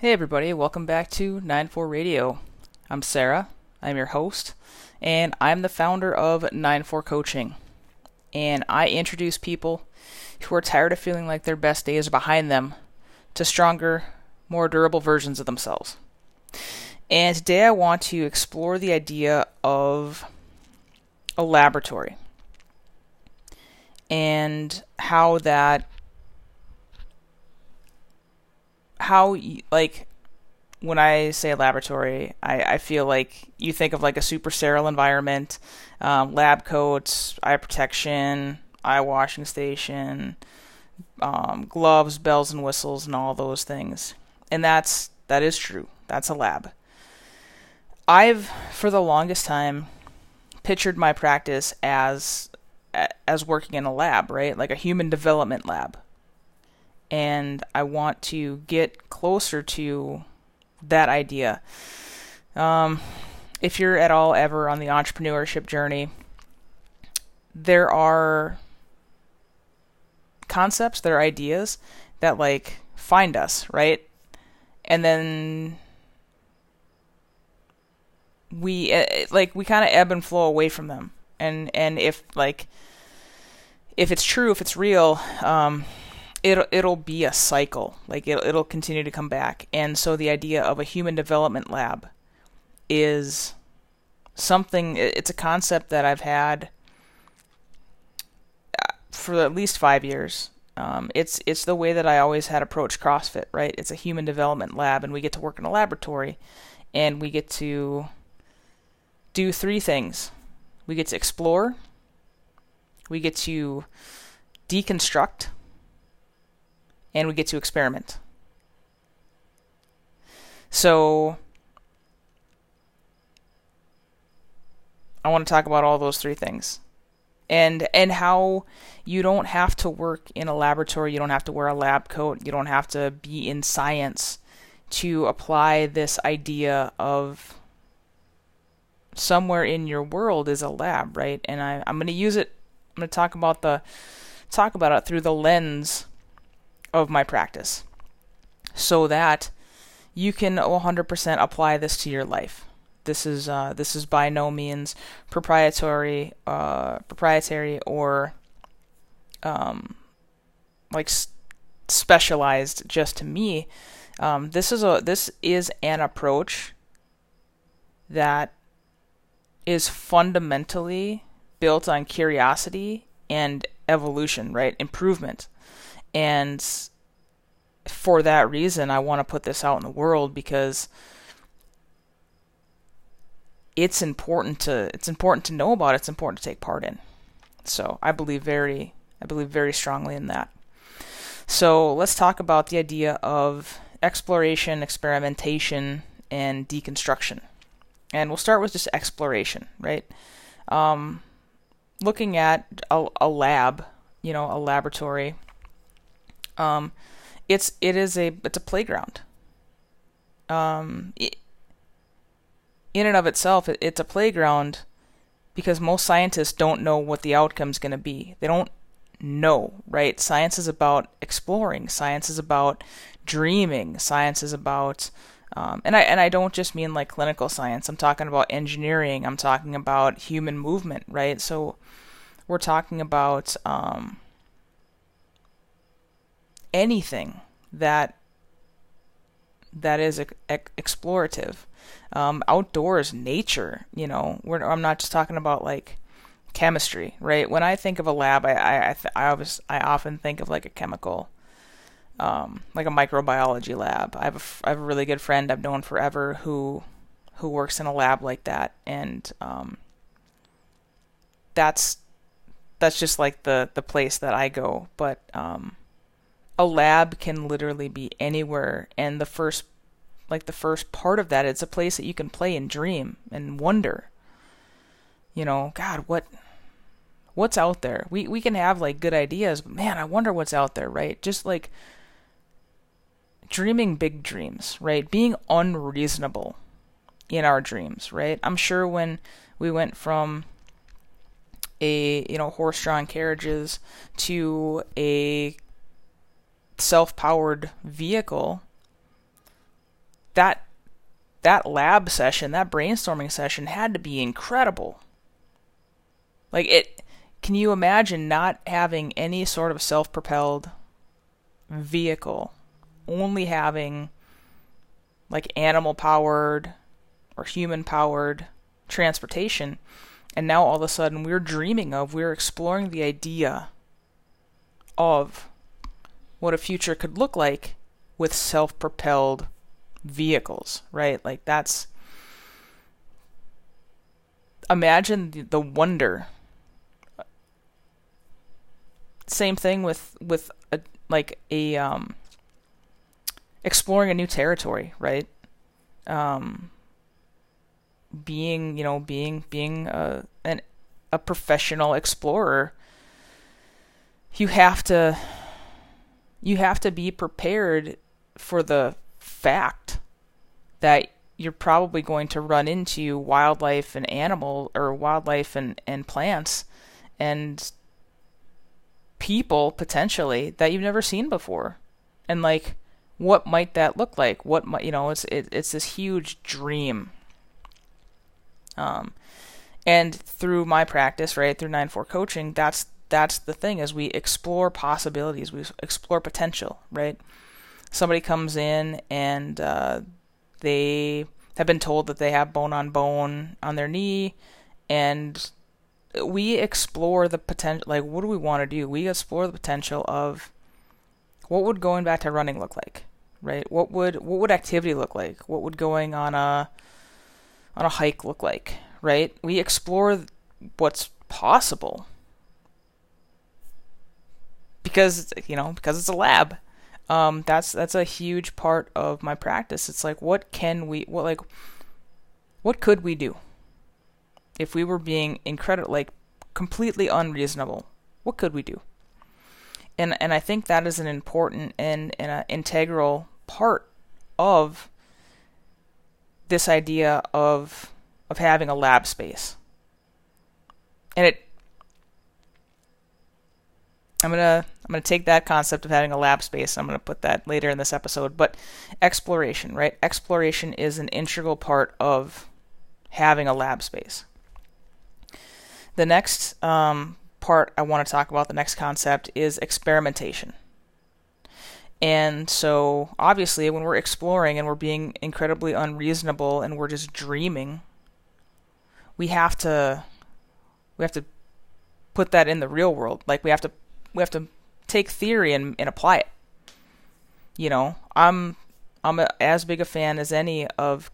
Hey everybody, welcome back to 94 Radio. I'm Sarah, I'm your host, and I'm the founder of 94 Coaching. And I introduce people who are tired of feeling like their best days are behind them to stronger, more durable versions of themselves. And today I want to explore the idea of a laboratory and how that how like when I say laboratory, I, I feel like you think of like a super sterile environment, um, lab coats, eye protection, eye washing station, um, gloves, bells and whistles, and all those things. And that's that is true. That's a lab. I've for the longest time pictured my practice as as working in a lab, right? Like a human development lab and I want to get closer to that idea. Um, if you're at all ever on the entrepreneurship journey, there are concepts, there are ideas that like find us, right? And then we eh, eh, like we kind of ebb and flow away from them. And and if like if it's true, if it's real, um, it'll it'll be a cycle. Like it'll it'll continue to come back. And so the idea of a human development lab is something. It's a concept that I've had uh, for at least five years. Um, it's it's the way that I always had approached CrossFit. Right, it's a human development lab, and we get to work in a laboratory, and we get to do three things. We get to explore. We get to deconstruct and we get to experiment. So I want to talk about all those three things. And and how you don't have to work in a laboratory, you don't have to wear a lab coat, you don't have to be in science to apply this idea of somewhere in your world is a lab, right? And I, I'm gonna use it I'm gonna talk about the talk about it through the lens of my practice so that you can 100% apply this to your life. This is uh, this is by no means proprietary, uh, proprietary or um, like s- specialized just to me. Um, this is a this is an approach that is fundamentally built on curiosity and evolution, right? Improvement. And for that reason, I want to put this out in the world because it's important to it's important to know about. It's important to take part in. So I believe very I believe very strongly in that. So let's talk about the idea of exploration, experimentation, and deconstruction. And we'll start with just exploration, right? Um, looking at a, a lab, you know, a laboratory um, it's it is a it's a playground. Um, it, in and of itself, it, it's a playground because most scientists don't know what the outcome's going to be. They don't know, right? Science is about exploring. Science is about dreaming. Science is about um, and I and I don't just mean like clinical science. I'm talking about engineering. I'm talking about human movement, right? So we're talking about um, anything that that is ex- explorative. Um, outdoors, nature. You know, I'm not just talking about like chemistry, right? When I think of a lab, I I I, th- I, always, I often think of like a chemical, um, like a microbiology lab. I have a f- I have a really good friend I've known forever who who works in a lab like that, and um, that's that's just like the the place that I go. But um, a lab can literally be anywhere and the first like the first part of that it's a place that you can play and dream and wonder. You know god what what's out there? We we can have like good ideas but man i wonder what's out there right? Just like dreaming big dreams right? Being unreasonable in our dreams right? I'm sure when we went from a you know horse-drawn carriages to a self powered vehicle, that that lab session, that brainstorming session had to be incredible. Like it can you imagine not having any sort of self-propelled vehicle, only having like animal powered or human powered transportation and now all of a sudden we're dreaming of, we're exploring the idea of what a future could look like with self propelled vehicles, right? Like that's. Imagine the, wonder. Same thing with with a, like a um, exploring a new territory, right? Um, being you know being being a an a professional explorer you have to you have to be prepared for the fact that you're probably going to run into wildlife and animal or wildlife and, and plants and people potentially that you've never seen before. And like what might that look like? What might you know it's it, it's this huge dream. Um, and through my practice, right, through 9-4 coaching, that's that's the thing is we explore possibilities, we explore potential, right? Somebody comes in and uh, they have been told that they have bone on bone on their knee, and we explore the potential. Like, what do we want to do? We explore the potential of what would going back to running look like, right? What would what would activity look like? What would going on a on a hike look like, right? We explore what's possible. Because you know, because it's a lab. Um, that's that's a huge part of my practice. It's like what can we what like what could we do if we were being incredible like completely unreasonable? What could we do? And and I think that is an important and, and an integral part of this idea of of having a lab space. And it I'm gonna I'm gonna take that concept of having a lab space. I'm gonna put that later in this episode. But exploration, right? Exploration is an integral part of having a lab space. The next um, part I want to talk about, the next concept, is experimentation. And so, obviously, when we're exploring and we're being incredibly unreasonable and we're just dreaming, we have to we have to put that in the real world. Like we have to we have to take theory and, and apply it. You know, I'm I'm a, as big a fan as any of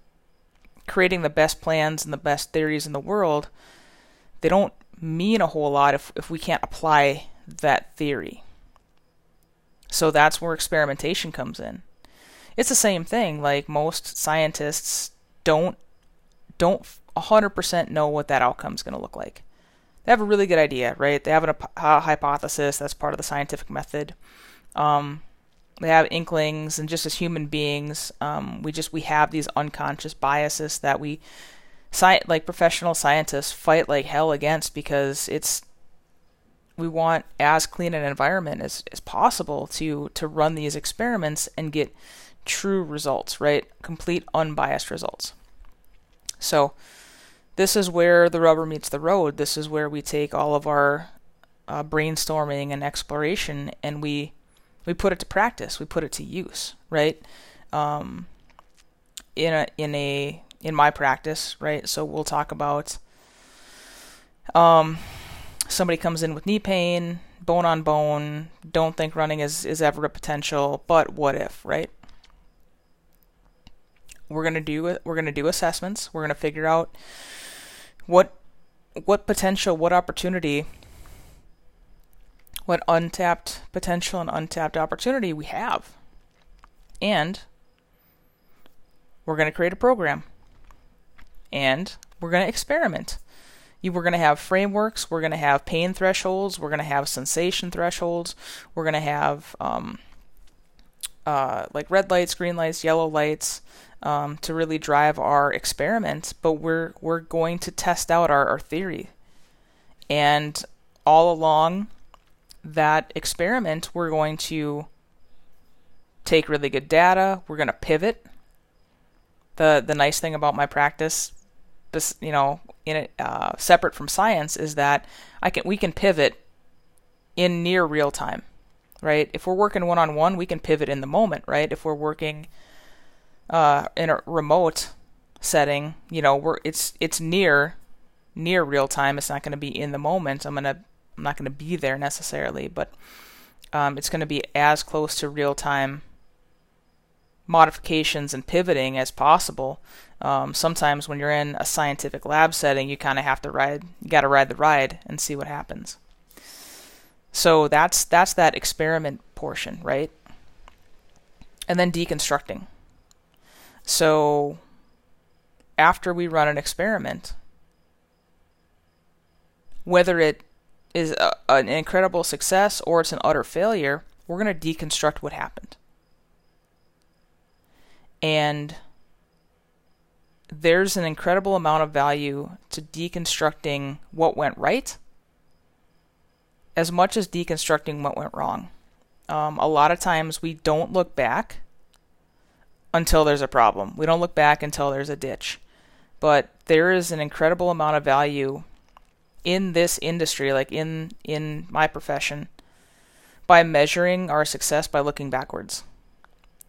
creating the best plans and the best theories in the world. They don't mean a whole lot if if we can't apply that theory. So that's where experimentation comes in. It's the same thing. Like most scientists don't don't 100% know what that outcome is going to look like. They have a really good idea, right? They have an, a hypothesis that's part of the scientific method. Um, they have inklings, and just as human beings, um, we just we have these unconscious biases that we, sci- like professional scientists, fight like hell against because it's we want as clean an environment as, as possible to to run these experiments and get true results, right? Complete unbiased results. So this is where the rubber meets the road. This is where we take all of our uh, brainstorming and exploration and we we put it to practice. We put it to use, right? Um, in a in a in my practice, right? So we'll talk about um somebody comes in with knee pain, bone on bone, don't think running is, is ever a potential, but what if, right? We're gonna do we're gonna do assessments. We're gonna figure out what what potential, what opportunity, what untapped potential and untapped opportunity we have. And we're going to create a program. And we're going to experiment we're going to have frameworks, we're going to have pain thresholds, we're going to have sensation thresholds, we're going to have um, uh, like red lights, green lights, yellow lights um, to really drive our experiment. But we're we're going to test out our, our theory, and all along that experiment, we're going to take really good data. We're going to pivot. the the nice thing about my practice, you know, in it, uh, separate from science, is that I can we can pivot in near real time, right? If we're working one on one, we can pivot in the moment, right? If we're working uh, in a remote setting, you know, we're it's it's near near real time. It's not going to be in the moment. I'm gonna I'm not going to be there necessarily, but um, it's going to be as close to real time modifications and pivoting as possible. Um, sometimes when you're in a scientific lab setting, you kind of have to ride, you got to ride the ride and see what happens. So that's that's that experiment portion, right? And then deconstructing. So after we run an experiment, whether it is a, an incredible success or it's an utter failure, we're going to deconstruct what happened. And there's an incredible amount of value to deconstructing what went right as much as deconstructing what went wrong. Um, a lot of times we don't look back until there's a problem. We don't look back until there's a ditch. But there is an incredible amount of value in this industry, like in in my profession, by measuring our success by looking backwards.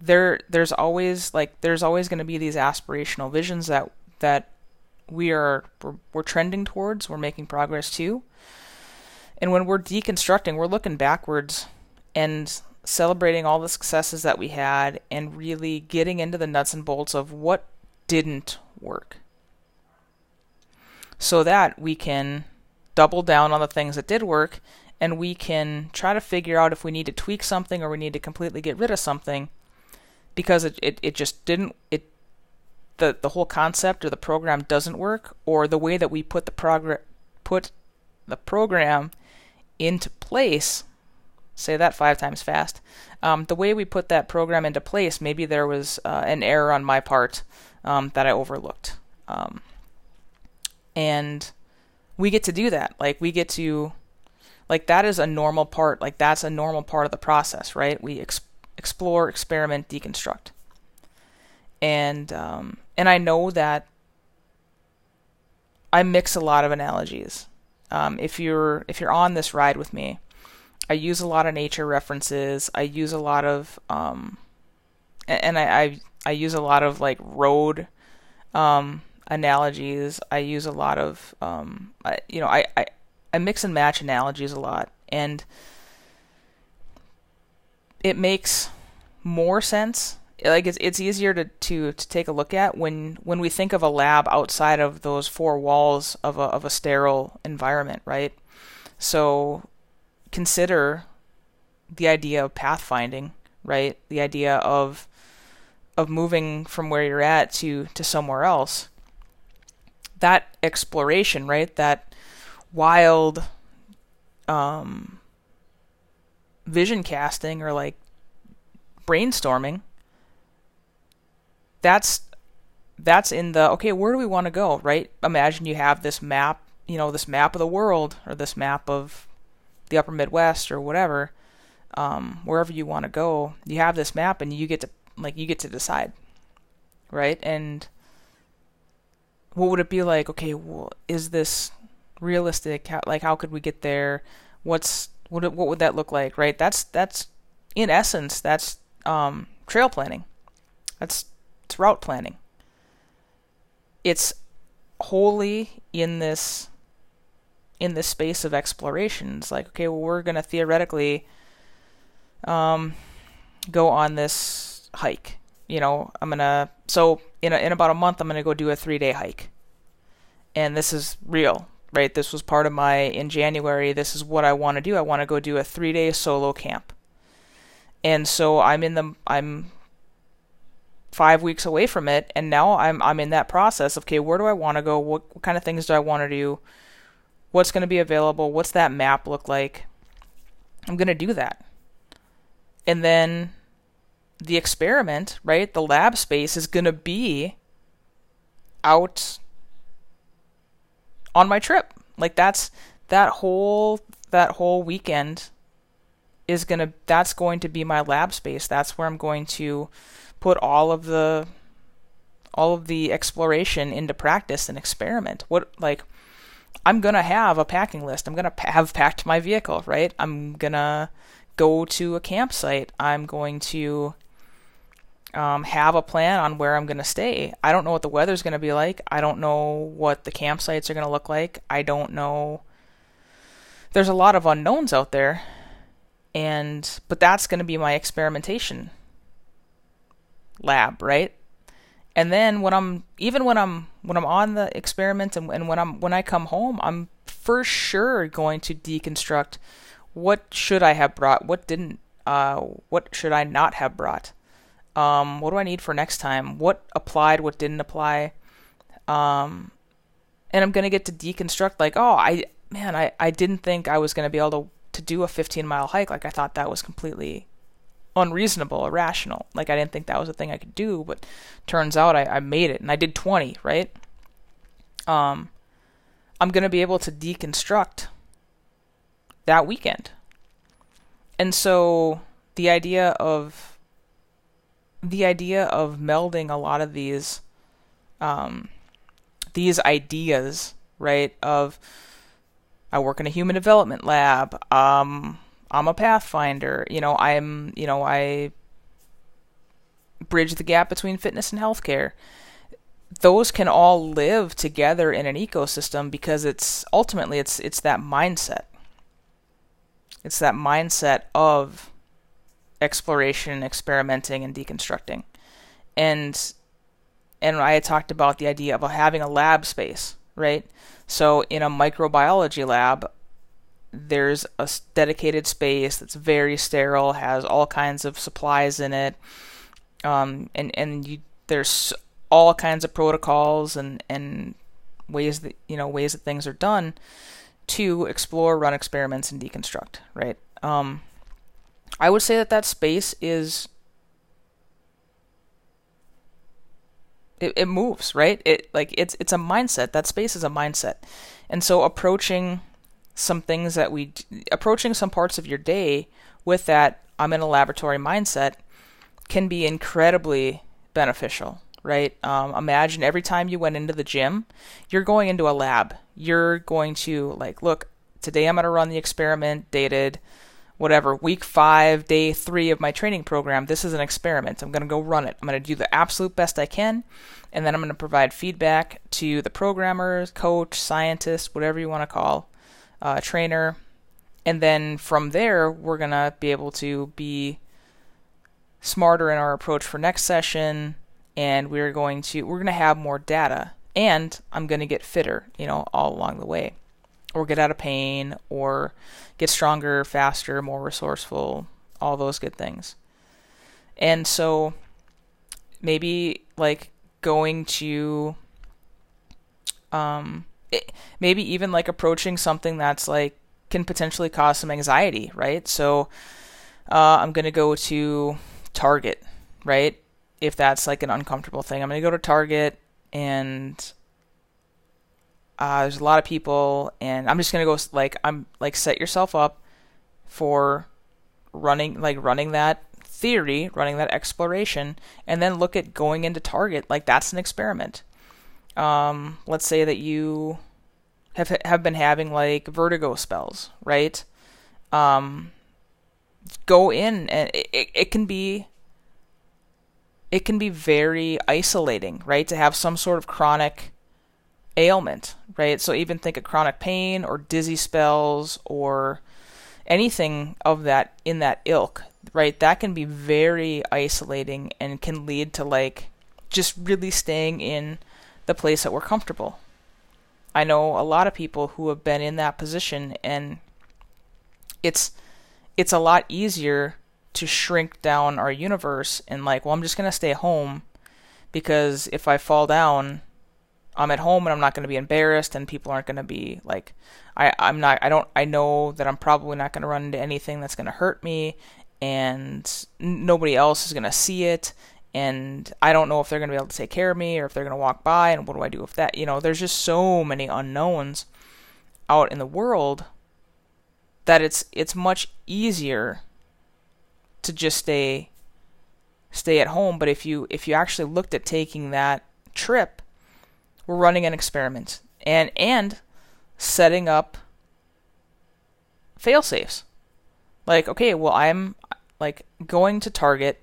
There there's always like there's always going to be these aspirational visions that that we are we're, we're trending towards, we're making progress to. And when we're deconstructing, we're looking backwards and celebrating all the successes that we had and really getting into the nuts and bolts of what didn't work. So that we can double down on the things that did work and we can try to figure out if we need to tweak something or we need to completely get rid of something because it, it, it just didn't it the the whole concept or the program doesn't work or the way that we put the progress put the program into place say that five times fast um, the way we put that program into place maybe there was uh, an error on my part um, that i overlooked um, and we get to do that. Like we get to like that is a normal part. Like that's a normal part of the process, right? We ex- explore, experiment, deconstruct. And um, and I know that I mix a lot of analogies. Um, if you're if you're on this ride with me, I use a lot of nature references. I use a lot of um, and, I, I I use a lot of like road um, analogies. I use a lot of, um, I, you know, I, I, I mix and match analogies a lot, and it makes more sense. Like it's it's easier to, to, to take a look at when when we think of a lab outside of those four walls of a of a sterile environment, right? So consider the idea of pathfinding, right? The idea of of moving from where you're at to to somewhere else that exploration, right? That wild um, vision casting or like brainstorming. That's that's in the okay, where do we want to go, right? Imagine you have this map, you know, this map of the world or this map of the upper Midwest or whatever, um, wherever you want to go. You have this map and you get to like you get to decide, right? And what would it be like? Okay, well, is this realistic? How, like, how could we get there? What's what? What would that look like? Right? That's that's in essence that's um, trail planning. That's it's route planning. It's wholly in this in this space of exploration. It's like, okay, well, we're gonna theoretically um, go on this hike. You know, I'm gonna so in a, in about a month I'm to go do a 3-day hike. And this is real, right? This was part of my in January, this is what I want to do. I want to go do a 3-day solo camp. And so I'm in the I'm 5 weeks away from it and now I'm I'm in that process of okay, where do I want to go? What, what kind of things do I want to do? What's going to be available? What's that map look like? I'm going to do that. And then the experiment, right, the lab space is going to be out on my trip. Like that's that whole that whole weekend is going to that's going to be my lab space. That's where I'm going to put all of the all of the exploration into practice and experiment. What like I'm gonna have a packing list. I'm gonna pa- have packed my vehicle, right? I'm gonna go to a campsite. I'm going to um, have a plan on where I'm going to stay. I don't know what the weather's going to be like. I don't know what the campsites are going to look like. I don't know. There's a lot of unknowns out there, and but that's going to be my experimentation lab, right? And then when I'm even when I'm when I'm on the experiment and, and when I'm when I come home, I'm for sure going to deconstruct what should I have brought, what didn't, uh, what should I not have brought um, what do I need for next time? What applied? What didn't apply? Um, and I'm gonna get to deconstruct like, oh, I man, I, I didn't think I was gonna be able to to do a 15 mile hike. Like I thought that was completely unreasonable, irrational. Like I didn't think that was a thing I could do, but turns out I, I made it and I did 20, right? Um, I'm gonna be able to deconstruct that weekend. And so the idea of the idea of melding a lot of these um, these ideas, right? Of I work in a human development lab. Um, I'm a pathfinder. You know, I'm you know I bridge the gap between fitness and healthcare. Those can all live together in an ecosystem because it's ultimately it's it's that mindset. It's that mindset of exploration, experimenting, and deconstructing. And and I had talked about the idea of having a lab space, right? So in a microbiology lab, there's a dedicated space that's very sterile, has all kinds of supplies in it, um, and and you, there's all kinds of protocols and and ways that you know ways that things are done to explore, run experiments, and deconstruct, right? Um, I would say that that space is it, it moves, right? It like it's it's a mindset. That space is a mindset. And so approaching some things that we approaching some parts of your day with that I'm in a laboratory mindset can be incredibly beneficial, right? Um, imagine every time you went into the gym, you're going into a lab. You're going to like, look, today I'm going to run the experiment dated whatever, week five, day three of my training program, this is an experiment. I'm going to go run it. I'm going to do the absolute best I can, and then I'm going to provide feedback to the programmers, coach, scientist, whatever you want to call, uh, trainer. And then from there, we're going to be able to be smarter in our approach for next session, and we're going to we're going to have more data, and I'm going to get fitter, you know, all along the way or get out of pain or get stronger, faster, more resourceful, all those good things. And so maybe like going to um maybe even like approaching something that's like can potentially cause some anxiety, right? So uh, I'm going to go to Target, right? If that's like an uncomfortable thing, I'm going to go to Target and uh, there's a lot of people, and I'm just gonna go like I'm like set yourself up for running like running that theory, running that exploration, and then look at going into target. Like that's an experiment. Um, let's say that you have have been having like vertigo spells, right? Um, go in, and it, it, it can be it can be very isolating, right? To have some sort of chronic ailment, right? So even think of chronic pain or dizzy spells or anything of that in that ilk, right? That can be very isolating and can lead to like just really staying in the place that we're comfortable. I know a lot of people who have been in that position and it's it's a lot easier to shrink down our universe and like, well, I'm just going to stay home because if I fall down, I'm at home and I'm not going to be embarrassed and people aren't going to be like I I'm not I don't I know that I'm probably not going to run into anything that's going to hurt me and nobody else is going to see it and I don't know if they're going to be able to take care of me or if they're going to walk by and what do I do with that? You know, there's just so many unknowns out in the world that it's it's much easier to just stay stay at home, but if you if you actually looked at taking that trip, we're running an experiment and and setting up fail safes. Like, okay, well, I'm like going to Target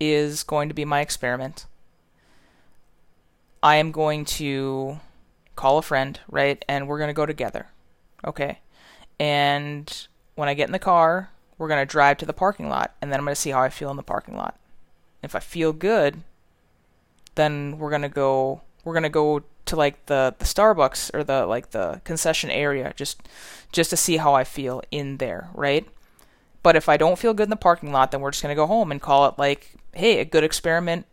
is going to be my experiment. I am going to call a friend, right? And we're going to go together. Okay. And when I get in the car, we're going to drive to the parking lot and then I'm going to see how I feel in the parking lot. If I feel good, then we're going to go we're going to go to like the the Starbucks or the like the concession area just just to see how I feel in there, right? But if I don't feel good in the parking lot, then we're just going to go home and call it like, hey, a good experiment.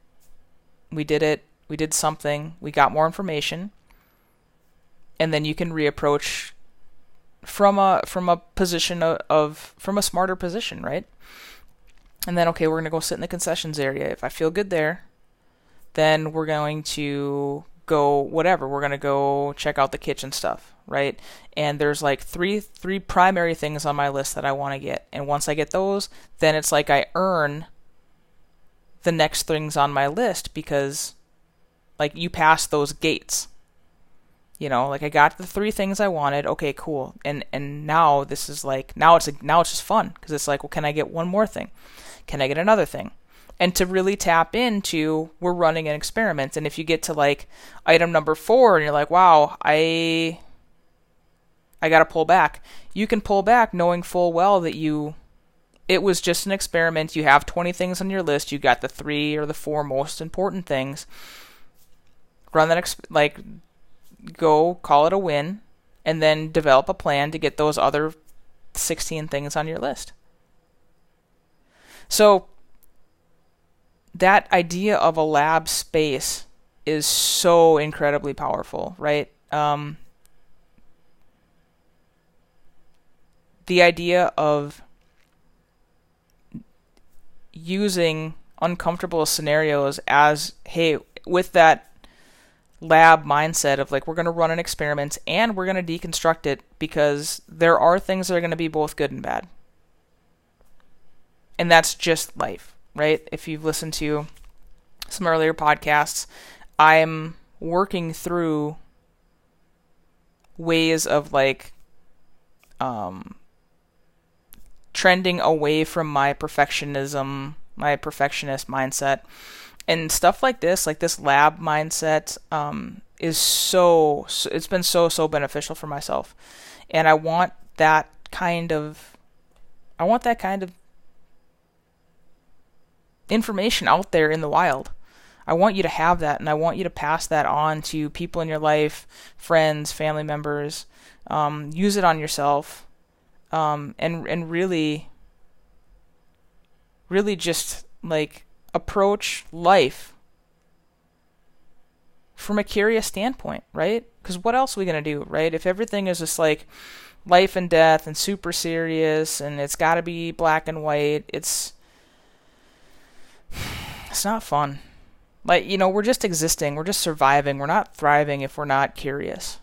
We did it. We did something. We got more information. And then you can reapproach from a from a position of, of from a smarter position, right? And then okay, we're going to go sit in the concessions area. If I feel good there, then we're going to go whatever. We're going to go check out the kitchen stuff, right? And there's like three three primary things on my list that I want to get. And once I get those, then it's like I earn the next things on my list because like you pass those gates. You know, like I got the three things I wanted. Okay, cool. And and now this is like now it's like, now it's just fun because it's like, well, can I get one more thing? Can I get another thing? And to really tap into we're running an experiment. And if you get to like item number 4 and you're like wow I I got to pull back you can pull back knowing full well that you it was just an experiment. You have 20 things on your list. You got the 3 or the 4 most important things. Run that exp- like go call it a win and then develop a plan to get those other 16 things on your list. So that idea of a lab space is so incredibly powerful, right? Um, the idea of using uncomfortable scenarios as hey with that lab mindset of like we're going to run an experiment and we're going to deconstruct it because there are things that are going to be both good and bad and that's just life right? If you've listened to some earlier podcasts, I'm working through ways of like um, trending away from my perfectionism, my perfectionist mindset, and stuff like this, like this lab mindset, um, is so, so it's been so so beneficial for myself, and I want that kind of, I want that kind of information out there in the wild. I want you to have that, and I want you to pass that on to people in your life, friends, family members. Um, use it on yourself, um, and and really, really just like approach life from a curious standpoint, right? Because what else are we gonna do, right? If everything is just like life and death and super serious, and it's got to be black and white, it's it's not fun. Like, you know, we're just existing, we're just surviving, we're not thriving if we're not curious.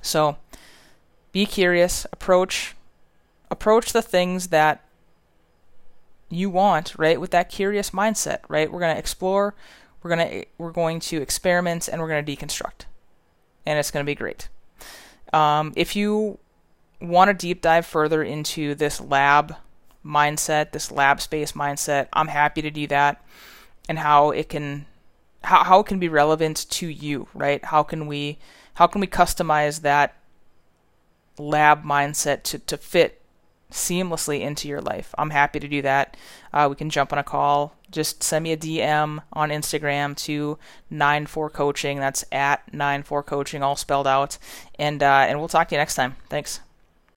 So, be curious, approach approach the things that you want, right? With that curious mindset, right? We're going to explore, we're going to we're going to experiment and we're going to deconstruct. And it's going to be great. Um, if you want to deep dive further into this lab mindset, this lab space mindset, I'm happy to do that and how it can how, how it can be relevant to you, right? How can we how can we customize that lab mindset to, to fit seamlessly into your life? I'm happy to do that. Uh, we can jump on a call. Just send me a DM on Instagram to 94coaching. That's at 94coaching, all spelled out. And uh, and we'll talk to you next time. Thanks.